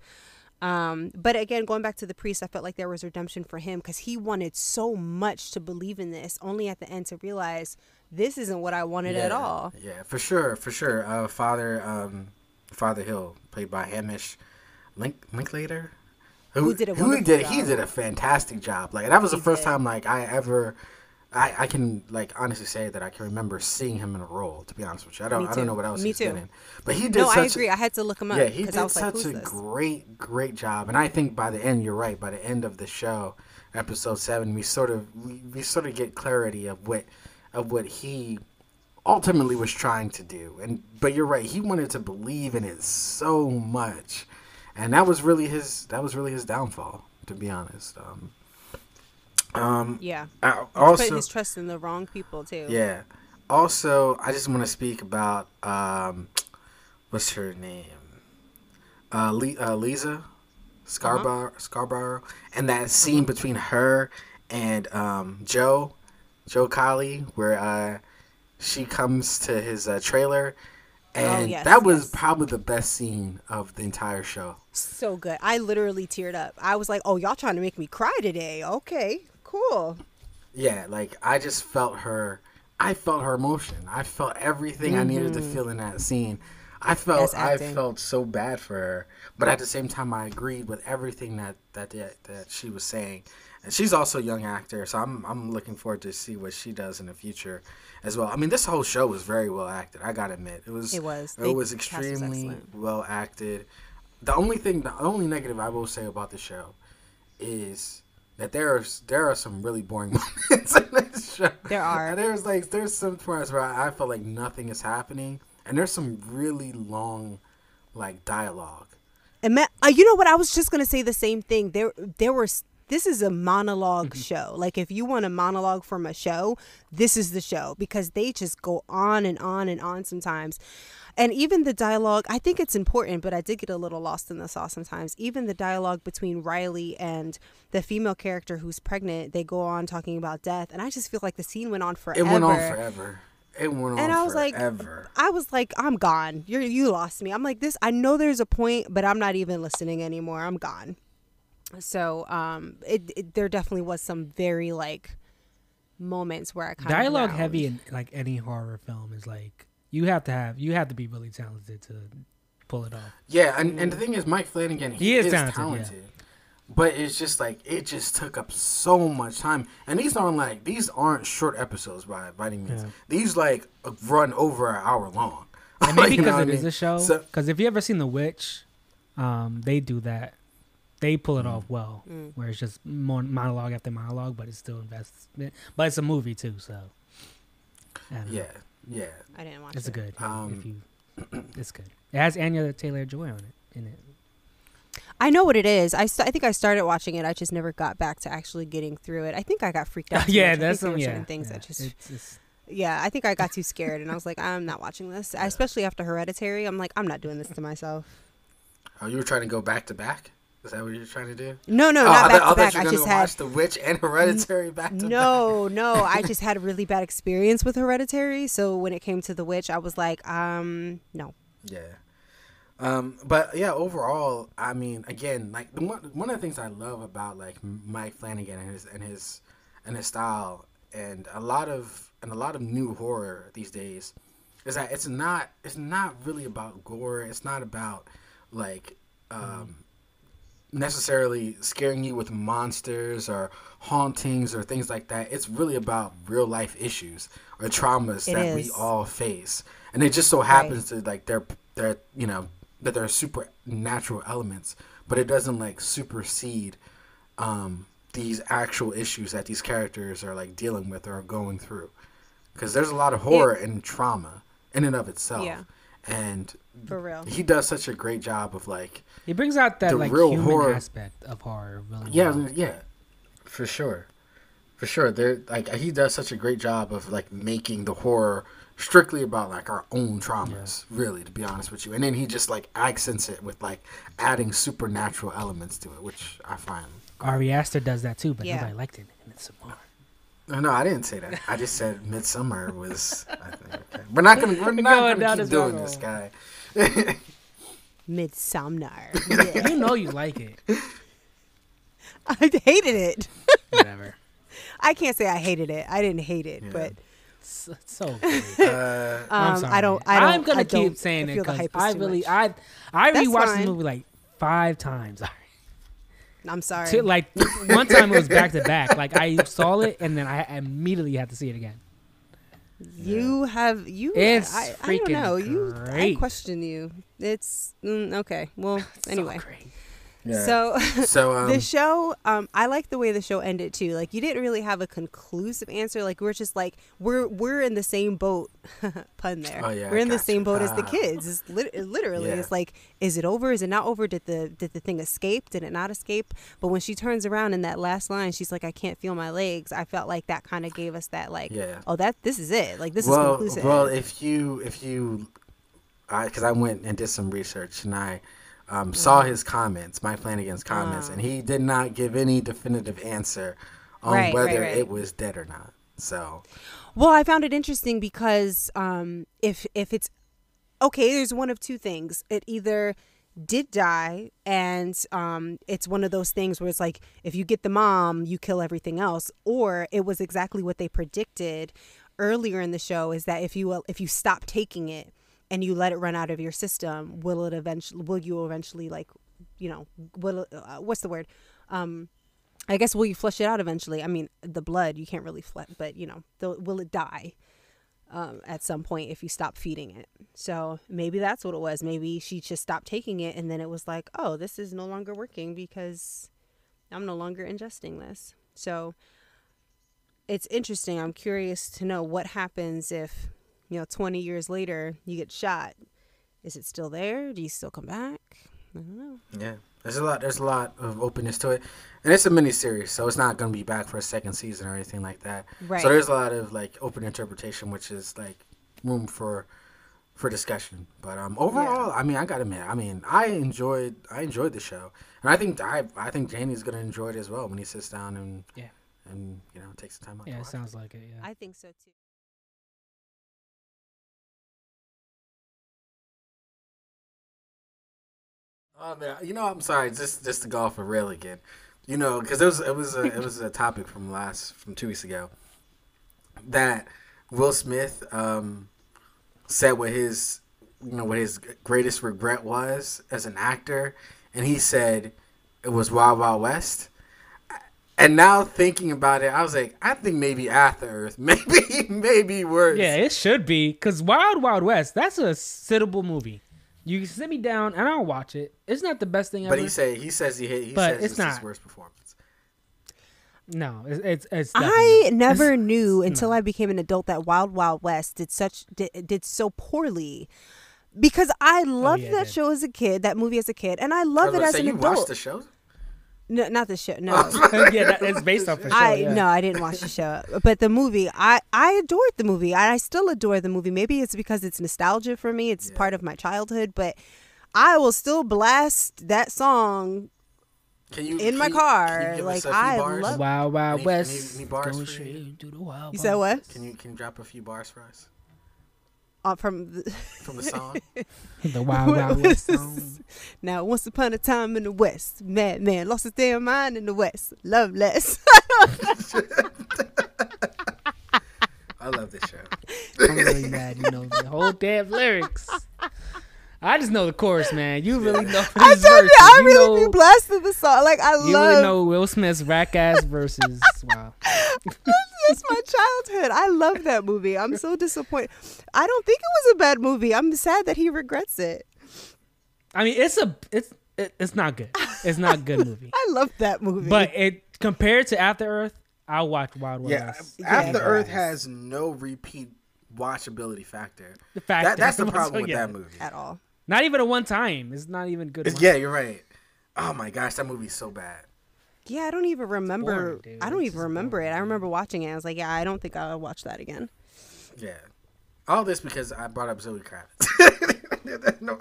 Um, but again, going back to the priest, I felt like there was redemption for him because he wanted so much to believe in this, only at the end to realize this isn't what I wanted at all. Yeah, for sure, for sure. Uh, Father, um, Father Hill, played by Hamish Link Linklater, Who did a who he did he did a fantastic job. Like that was the first did. time like I ever. I, I can like honestly say that I can remember seeing him in a role. To be honest with you, I don't I don't know what else Me he's been too. in, but he did. No, I agree. A, I had to look him up. yeah, he did I was like, such "Who's a this?" great, great job. And I think by the end, you're right. By the end of the show, episode seven, we sort of we, we sort of get clarity of what of what he ultimately was trying to do. And but you're right. He wanted to believe in it so much, and that was really his that was really his downfall. To be honest. Um, um, Yeah. I- also, his trust in the wrong people too. yeah. Also, I just want to speak about um, what's her name? Uh, Le- uh Leeza Scarborough, Scarborough, and that scene between her and um, Joe, Joe Collie, where uh, she comes to his uh, trailer, and yes, that was yes. probably the best scene of the entire show. So good. I literally teared up. I was like, "Oh, y'all trying to make me cry today? Okay, cool." Yeah, like I just felt her. I felt her emotion. I felt everything I needed to mm-hmm. feel in that scene. I felt I felt so bad for her, but at the same time, I agreed with everything that that that, she was saying. And she's also a young actor, so I'm I'm looking forward to see what she does in the future as well. I mean, this whole show was very well acted. I gotta admit, it was It was. it They- was cast was extremely well acted. The only thing, the only negative I will say about the show is that there's there are some really boring moments in this show. There are. And there's like there's some parts where I, I feel like nothing is happening, and there's some really long, like dialogue. And ma- uh, you know what? I was just gonna say the same thing. There, there were. This is a monologue Mm-hmm. show. Like if you want a monologue from a show, this is the show because they just go on and on and on sometimes. And even the dialogue, I think it's important, but I did get a little lost in the sauce sometimes. Even the dialogue between Riley and the female character who's pregnant, they go on talking about death, and I just feel like the scene went on forever. It went on forever. It went on And I was like. I was like, I'm gone. You're you lost me. I'm like this. I know there's a point, but I'm not even listening anymore. I'm gone. So, um, it, it there definitely was some very like moments where I kind Dialogue of heavy in like any horror film is like you have to have you have to be really talented to pull it off. yeah, and, and the thing is, Mike Flanagan, he, He is is, talented, talented. yeah. But it's just like it just took up so much time, and these aren't like these aren't short episodes by by any means. Yeah. These like run over an hour long. And maybe You know because what it I is a show. So- Because if you ever seen The Witch, um, they do that. they pull it off well, where it's just more monologue after monologue, but it's still investment. But it's a movie too, so Yeah, know. Yeah, yeah. I didn't watch it's it. a good. Um, if you, it's good. It has Anya Taylor Joy on it. In it, I know what it is. I, st- I think I started watching it. I just never got back to actually getting through it. I think I got freaked out. yeah, much. That's think there some were yeah. certain things yeah. that just It's, it's, yeah. I think I got too scared and I was like, I'm not watching this. Especially after Hereditary, I'm like, I'm not doing this to myself. Oh, you were trying to go back to back? Is that what you're trying to do? No, no, oh, not I, back to I back. I just had watch The Witch and Hereditary back to back. no, no. I just had a really bad experience with Hereditary. So when it came to The Witch, I was like, um, no. Yeah. Um, but yeah, overall, I mean, again, like the one, one of the things I love about like Mike Flanagan and his and his and his style, and a lot of and a lot of new horror these days, is that it's not it's not really about gore. It's not about like um, necessarily scaring you with monsters or hauntings or things like that. It's really about real life issues or traumas It that we all face, and it just so happens to like they're they're you know that they're supernatural elements, but it doesn't like supersede um, these actual issues that these characters are like dealing with or going through. Because there's a lot of horror and trauma in and of itself, Yeah. And For real. he does such a great job of like he brings out that The like real human horror- aspect of horror. Really Yeah, well. yeah, for sure, for sure. There, like he does such a great job of like making the horror strictly about like our own traumas. Really, to be honest with you, and then he just like accents it with like adding supernatural elements to it, which I find. Ari Aster does that too, but Yeah. nobody liked it. And it's more. No, no, I didn't say that. I just said Midsommar was. I think, okay. We're not gonna. We're Going not down gonna keep doing this, hole. guy. Midsommar. you know you like it. I hated it. Whatever. I can't say I hated it. I didn't hate it, Yeah. but It's, it's so great. Uh, I'm um, sorry. I don't. I don't. am gonna I keep don't saying it feel the because hype is I too really, much. I, I That's rewatched fine. the movie like five times. I'm sorry. To, like one time it was back to back. Like I saw it and then I immediately had to see it again. You have you. It's I, I don't freaking know. You. I question you. It's mm, okay. Well, So anyway. great. Yeah. So so um, the show, um, I like the way the show ended too. Like you didn't really have a conclusive answer. Like we're just like we're we're in the same boat. Pun there. Oh, yeah, we're in the gotcha. same boat as the Ah. kids. It's lit- literally. Yeah. It's like, is it over? Is it not over? Did the did the thing escape? Did it not escape? But when she turns around in that last line, she's like, I can't feel my legs. I felt like that kind of gave us that like, Yeah. oh that this is it. Like this is well, conclusive. well, if you if you, because I, went and did some research and I um, saw Mm. his comments, Mike Flanagan's comments, and he did not give any definitive answer on Right, right, whether right. it was dead or not. So Well, I found it interesting because um, if if it's okay, there's one of two things. It either did die, and um, it's one of those things where it's like if you get the mom, you kill everything else, or it was exactly what they predicted earlier in the show. Is that if you if you stop taking it and you let it run out of your system, will it eventually? Will you eventually like, you know, will uh, what's the word? Um, I guess will you flush it out eventually? I mean, the blood you can't really flush, but you know, will it die um, at some point if you stop feeding it? So maybe that's what it was. Maybe she just stopped taking it, and then it was like, oh, this is no longer working because I'm no longer ingesting this. So it's interesting. I'm curious to know what happens if you know 20 years later you get shot. Is it still there? Do you still come back? I don't know. yeah, there's a lot. There's a lot of openness to it, and it's a mini series, so it's not going to be back for a second season or anything like that. Right. So there's a lot of like open interpretation, which is like room for for discussion. But um, overall, I mean, I gotta admit, I mean, I enjoyed I enjoyed the show, and I think I I think Janie's gonna enjoy it as well when he sits down and Yeah. and you know takes the time out. to Yeah, it watch sounds like it. Yeah. I think so too. Oh man, you know I'm sorry, just just to go off a rail again, you know, because it was it was a it was a topic from last from two weeks ago that Will Smith um, said what his you know what his greatest regret was as an actor, and he said it was Wild Wild West. And now thinking about it, I was like, I think maybe After Earth, maybe maybe worse. Yeah, it should be because Wild Wild West. That's a suitable movie. You can sit me down and I'll watch it. It's not the best thing ever. But he say he says he hit, he But says it's it's, his not. worst performance. no, it's it's, it's I never It's- knew until not. I became an adult that Wild Wild West did such did, did so poorly. Because I oh, loved Oh, yeah, that did. show as a kid, that movie as a kid, and I I love was it as say, an you adult. watched the show? No, not the show. No, yeah, that, it's based off a show. I yeah. no, I didn't watch the show, but the movie, I I adored the movie. I, I still adore the movie. Maybe it's because it's nostalgia for me. It's Yeah. part of my childhood, but I will still blast that song. Can you In can my you- car, can you give us like, a few I bars? love- Wild Wild Any- West. any- any bars for you? straight the wild. You said what? Can you can you drop a few bars for us Uh, from the, from the song? The Wild Wild West song. now, once upon a time in the West, madman lost his damn mind in the West. Love less. I love this show. I'm really mad. You know the whole damn lyrics. I just know the chorus, man. You really know I these told you. I You really know, be blasting the song. Like I You love. You really know Will Smith's rack ass verses. Wow. That's my childhood. I love that movie. I'm so disappointed. I don't think it was a bad movie. I'm sad that he regrets it. I mean, it's a it's it, it's not good. It's not a good movie. I love that movie. But it compared to After Earth, I'll watch Wild Wild Yeah, West. After Yeah. Earth has no repeat watchability factor. The fact That, that's the that- problem oh, with yeah. that movie. at all. Not even a one time. It's not even good. One- yeah, you're right. Oh my gosh, that movie's so bad. Yeah, I don't even remember. boring. I don't It's even remember boring, it. I remember watching it. I was like, yeah, I don't think I'll watch that again. Yeah. All this because I brought up Zoe Kravitz. no,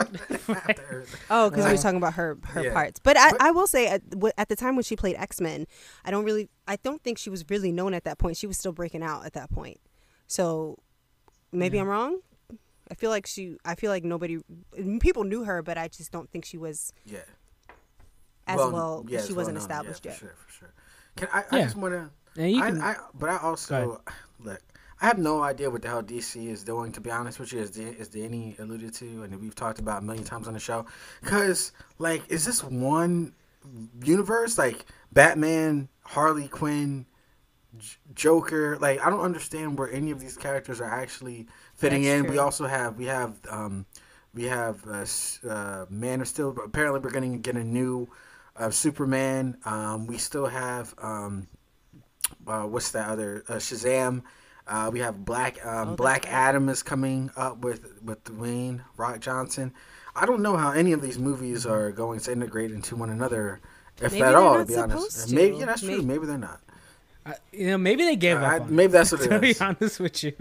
After Earth. Oh, because we were talking about her her Yeah. parts. But I, But- I will say at, at the time when she played X Men, I don't really, I don't think she was really known at that point. She was still breaking out at that point. So maybe I'm wrong. I feel like she, I feel like nobody, people knew her, but I just don't think she was Yeah. as well. yeah, she as wasn't well established yeah, yet. For sure, for sure. Can I? I Yeah. just want to. And you I, can, I, but I also look. I have no idea what the hell DC is doing. To be honest with you, as, Dan, as Danny alluded to, and we've talked about a million times on the show, because like, is this one universe? Like Batman, Harley Quinn, J- Joker. Like, I don't understand where any of these characters are actually fitting That's in. We also have we have um, we have uh, uh, Man of Steel. Apparently, we're going to get a new uh, Superman. Um, we still have um, uh, what's that other uh, Shazam. Uh, we have Black um, Oh, Black right. Adam is coming up with with Dwayne Rock Johnson. I don't know how any of these movies are going to integrate into one another, if Maybe at all. To be honest, to. maybe yeah, that's true. May- Maybe they're not. I, you know, maybe they gave Uh, up. I- on maybe that's what it, it to be honest with you,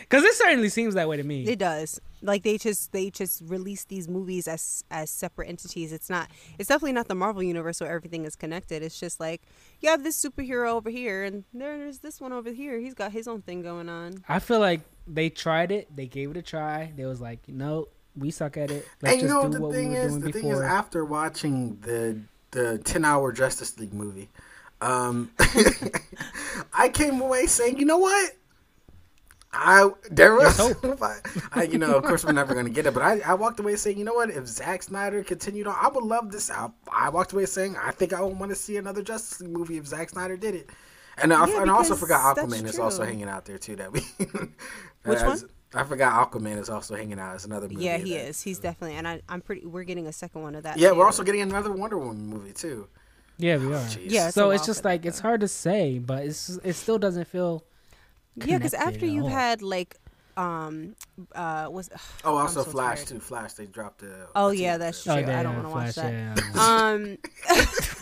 because it certainly seems that way to me. It does. Like they just they just release these movies as as separate entities. It's not. It's definitely not the Marvel universe where everything is connected. It's just like you have this superhero over here, and there's this one over here. He's got his own thing going on. I feel like they tried it. They gave it a try. They was like, no, we suck at it. Let's and you just know do the what we thing were is, doing the thing is, after watching the the ten hour Justice League movie, um, I came away saying, you know what? I there was, I, I, you know, of course we're never gonna get it, but I, I walked away saying, you know what? If Zack Snyder continued on, I would love this. I, I walked away saying, I think I would want to see another Justice League movie if Zack Snyder did it. And I, and I also forgot Aquaman is also hanging out there too. That we Which one? I forgot Aquaman is also hanging out It's another movie. Yeah, he that- is. He's definitely, and I, I'm pretty. We're getting a second one of that. Yeah, too. we're also getting another Wonder Woman movie too. Yeah, we are. Jeez. Yeah, it's so it's just for that, like it's hard to say, but it's it still doesn't feel. yeah, because after you've all. had like, um, uh, was Oh, also so Flash tired. too. Flash, they dropped the. Oh, the yeah, that's true. I yeah, don't wanna watch that. yeah. um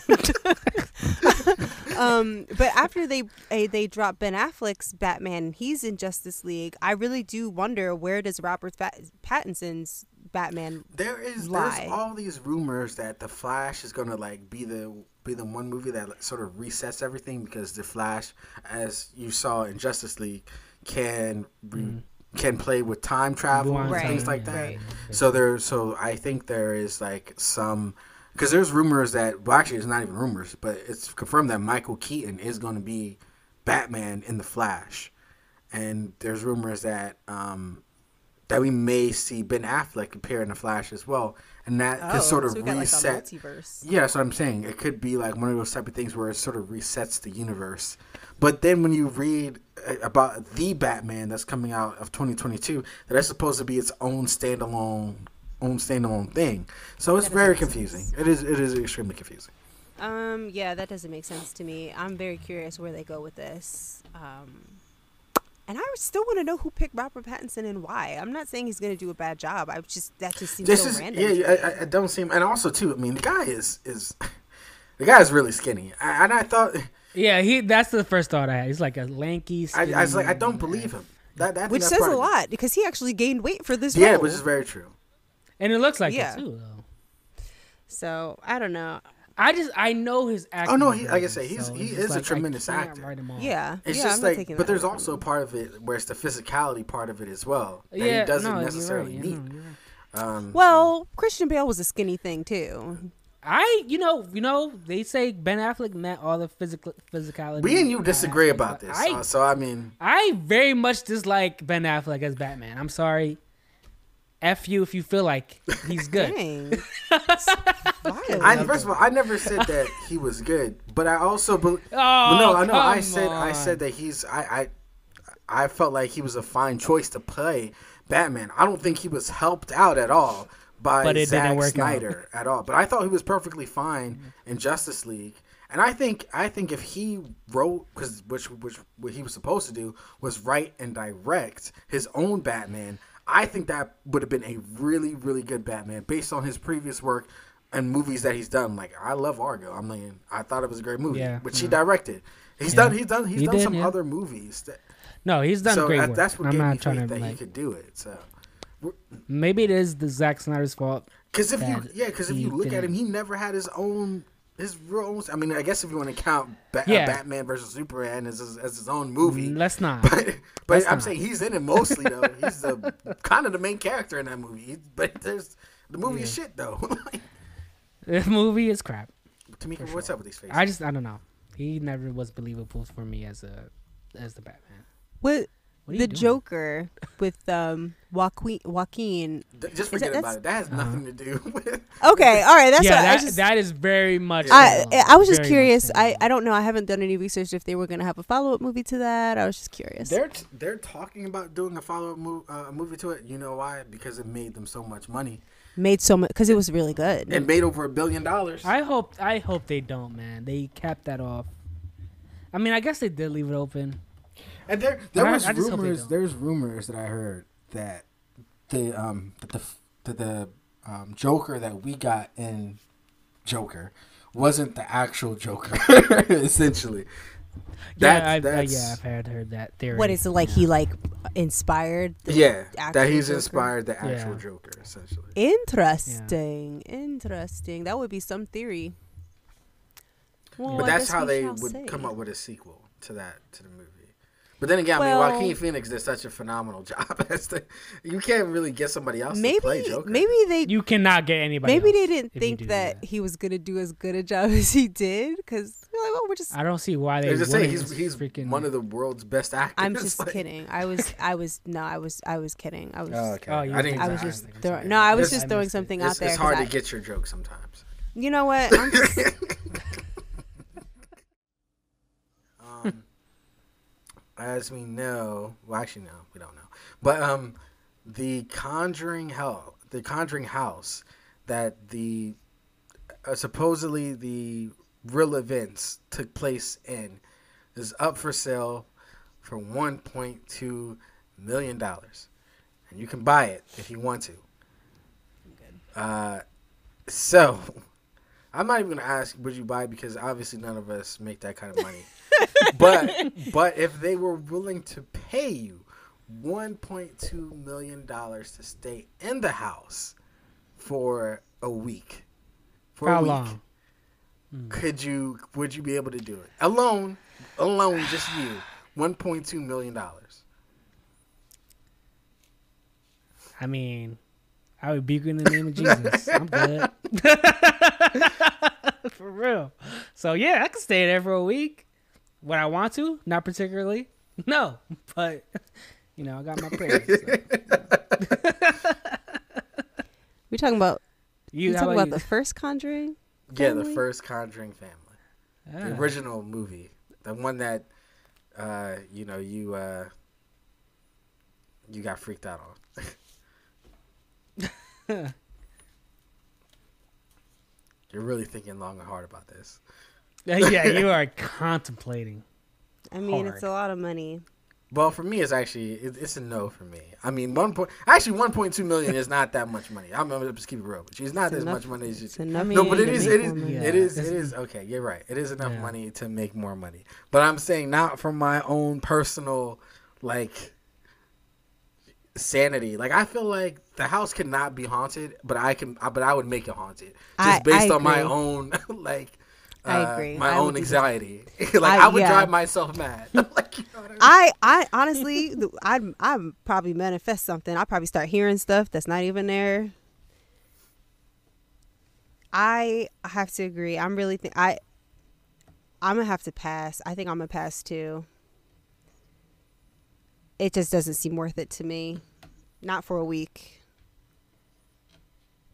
um but after they eh, they drop ben affleck's batman he's in justice league i really do wonder where does robert Fa- pattinson's batman There is lie. there's all these rumors that the Flash is gonna like be the be the one movie that sort of resets everything because the Flash, as you saw in Justice League, can re- can play with time travel and Right, things like that. Right. So there, so I think there is like some, because there's rumors that well, actually it's not even rumors, but it's confirmed that Michael Keaton is going to be Batman in the Flash, and there's rumors that um that we may see Ben Affleck appear in the Flash as well, and that could sort of Oh, so we like, reset. Yeah, that's what I'm saying. It could be like one of those type of things where it sort of resets the universe. But then when you read uh, about the Batman that's coming out of 2022, that is supposed to be its own standalone own standalone thing. So it's very confusing. sense. It is it is extremely confusing. Um, yeah, that doesn't make sense to me. I'm very curious where they go with this. Um, and I still want to know who picked Robert Pattinson and why. I'm not saying he's going to do a bad job. I just that just seems This so is random. yeah, to. I, I- I don't seem and also too. I mean, the guy is is the guy is really skinny, I, and I thought Yeah, he. That's the first thought I had. He's like a lanky. I, I was like, I don't believe him. That, that Which says part a lot because he actually gained weight for this Yeah, role. which is very true. and it looks like Yeah. it too. Though so I don't know. I just I know his acting. Oh, no, he- like I say, he's- so he is just a tremendous actor. write him off. Yeah, It's yeah, just I'm like, but there's also from part of it where it's the physicality part of it as well that yeah, he doesn't no, necessarily right, yeah, need. no, right. Um, Well, Christian Bale was a skinny thing too. I, you know, you know, they say Ben Affleck met all the physical physicality. we and you disagree aspects, about this, I, uh, so I mean, I very much dislike Ben Affleck as Batman. I'm sorry. F you if you feel like he's good. Dang. I, first of all, I never said that he was good, but I also bel Oh, no, I know. I come said I said that he's I, I I felt like he was a fine choice to play Batman. I don't think he was helped out at all by But it didn't Zack work out. Snyder at all. But I thought he was perfectly fine in Justice League. And I think I think if he wrote because which which what he was supposed to do was write and direct his own Batman, I think that would have been a really really good Batman based on his previous work and movies that he's done. Like I love Argo. I mean, I thought it was a great movie, Yeah, which he mm-hmm. directed. He's Yeah. done. He's done. He's He done did, some yeah. other movies. That, No, he's done so great that- work. that's what I'm gave me not trying faith to that he could do it. So. Maybe it is the Zack Snyder's fault. Because if you yeah, because if you look at didn't- him, he never had his own his real own. I mean, I guess if you want to count ba- uh, Yeah. Batman versus Superman as his, as his own movie, Let's not. but but Let's I'm not. saying he's in it mostly though. he's the kind of the main character in that movie. But there's the movie is shit though. Like, the movie is crap. Tamika, what's up with these faces? I just I don't know. He never was believable for me as a as the Batman. What What are the you doing? Joker with um Joaquin Joaquin. D- just is that- forget about it. That has Uh-huh. nothing to do with. Okay, all right, that's yeah, what that, I just that is very much. I standalone. I was just Very curious. I. I don't know. I haven't done any research if they were gonna have a follow up movie to that. I was just curious. They're t- they're talking about doing a follow up mo- uh, movie to it. You know why? Because it made them so much money. Made so much because it was really good. It made over a billion dollars. I hope I hope they don't, man. They capped that off. I mean, I guess they did leave it open. And there, there I- was I just hope they rumors. There's rumors that I heard that the um that the that the um, Joker that we got in Joker wasn't the actual Joker. essentially, Yeah, That's- I, I, that's- yeah, I've heard, heard that theory. what is it like? He like inspired. The yeah, that he's Joker? inspired the actual Yeah. Joker. Essentially, Interesting. Interesting. That would be some theory. Well, but I that's how we they would see. come up with a sequel to that to the movie. But then again, I Well- mean, Joaquin Phoenix did such a phenomenal job. As the, you can't really get somebody else to play Maybe Joker. maybe they You cannot get anybody. maybe they didn't think do that, he was gonna do as good a job as he did because like, oh, we're just. I don't see why they. They just saying he's he's freaking. one of the world's best actors. I'm just Like- kidding. I was I was no I was I was kidding. I was Oh, okay. Oh, I didn't. I was I- just I- throwing no I was It's- just throwing missed it. something it's, out there. It's hard I- to get your joke sometimes. You know what? I'm just, um, as we know, well, actually, no, we don't know. But um, the Conjuring Hell, the Conjuring House, that the uh, supposedly the real events took place in, is up for sale for 1.2 million dollars, and you can buy it if you want to. Uh, so. I'm not even gonna ask would you buy because obviously none of us make that kind of money. But but if they were willing to pay you 1.2 million dollars to stay in the house for a week, for How a week, long? Hmm. could you would you be able to do it alone? Alone, just you, 1.2 million dollars. I mean, I would be in the name of Jesus. I'm good. for real. So yeah, I could stay there for a week. Would I want to? Not particularly. No, but you know, I got my prayers. so. we're talking about You, you talking about you? the first Conjuring. Yeah, the first Conjuring family. Ah. the original movie, the one that uh, you know you uh, you got freaked out on. You're really thinking long and hard about this. yeah, you are contemplating. I mean, it's a lot of money. Well, for me, it's actually it, it's a no for me. I mean, one point actually one point two million is not that much money. I'm gonna just keep it real. She's not It's as enough- much money as you It's enough. No, but money it to is, make it is, more money. Yeah. it is, It's- it is. Okay, you're right. It is enough Yeah. money to make more money. But I'm saying not from my own personal, like, sanity. Like I feel like the house cannot be haunted, but I can, but I would make it haunted just I- based I on my own, like. I uh, agree. My I own anxiety, like I- I, would yeah. drive myself mad. like, you know I mean? I, I honestly, I'd, I'd probably manifest something. I'd probably start hearing stuff that's not even there. I have to agree. I'm really think I. I'm gonna have to pass. I think I'm gonna pass too. It just doesn't seem worth it to me. Not for a week.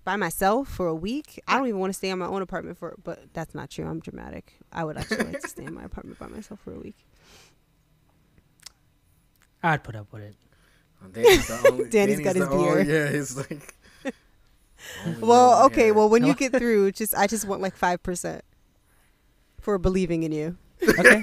By myself for a week, I don't even want to stay in my own apartment for. But that's not true. I'm dramatic. I would actually like to stay in my apartment by myself for a week. I'd put up with it. Oh, Danny's only. Danny's got his only- beer. yeah, he's like. Well, okay. here. Well, when you get through, just I just want like five percent for believing in you. Okay.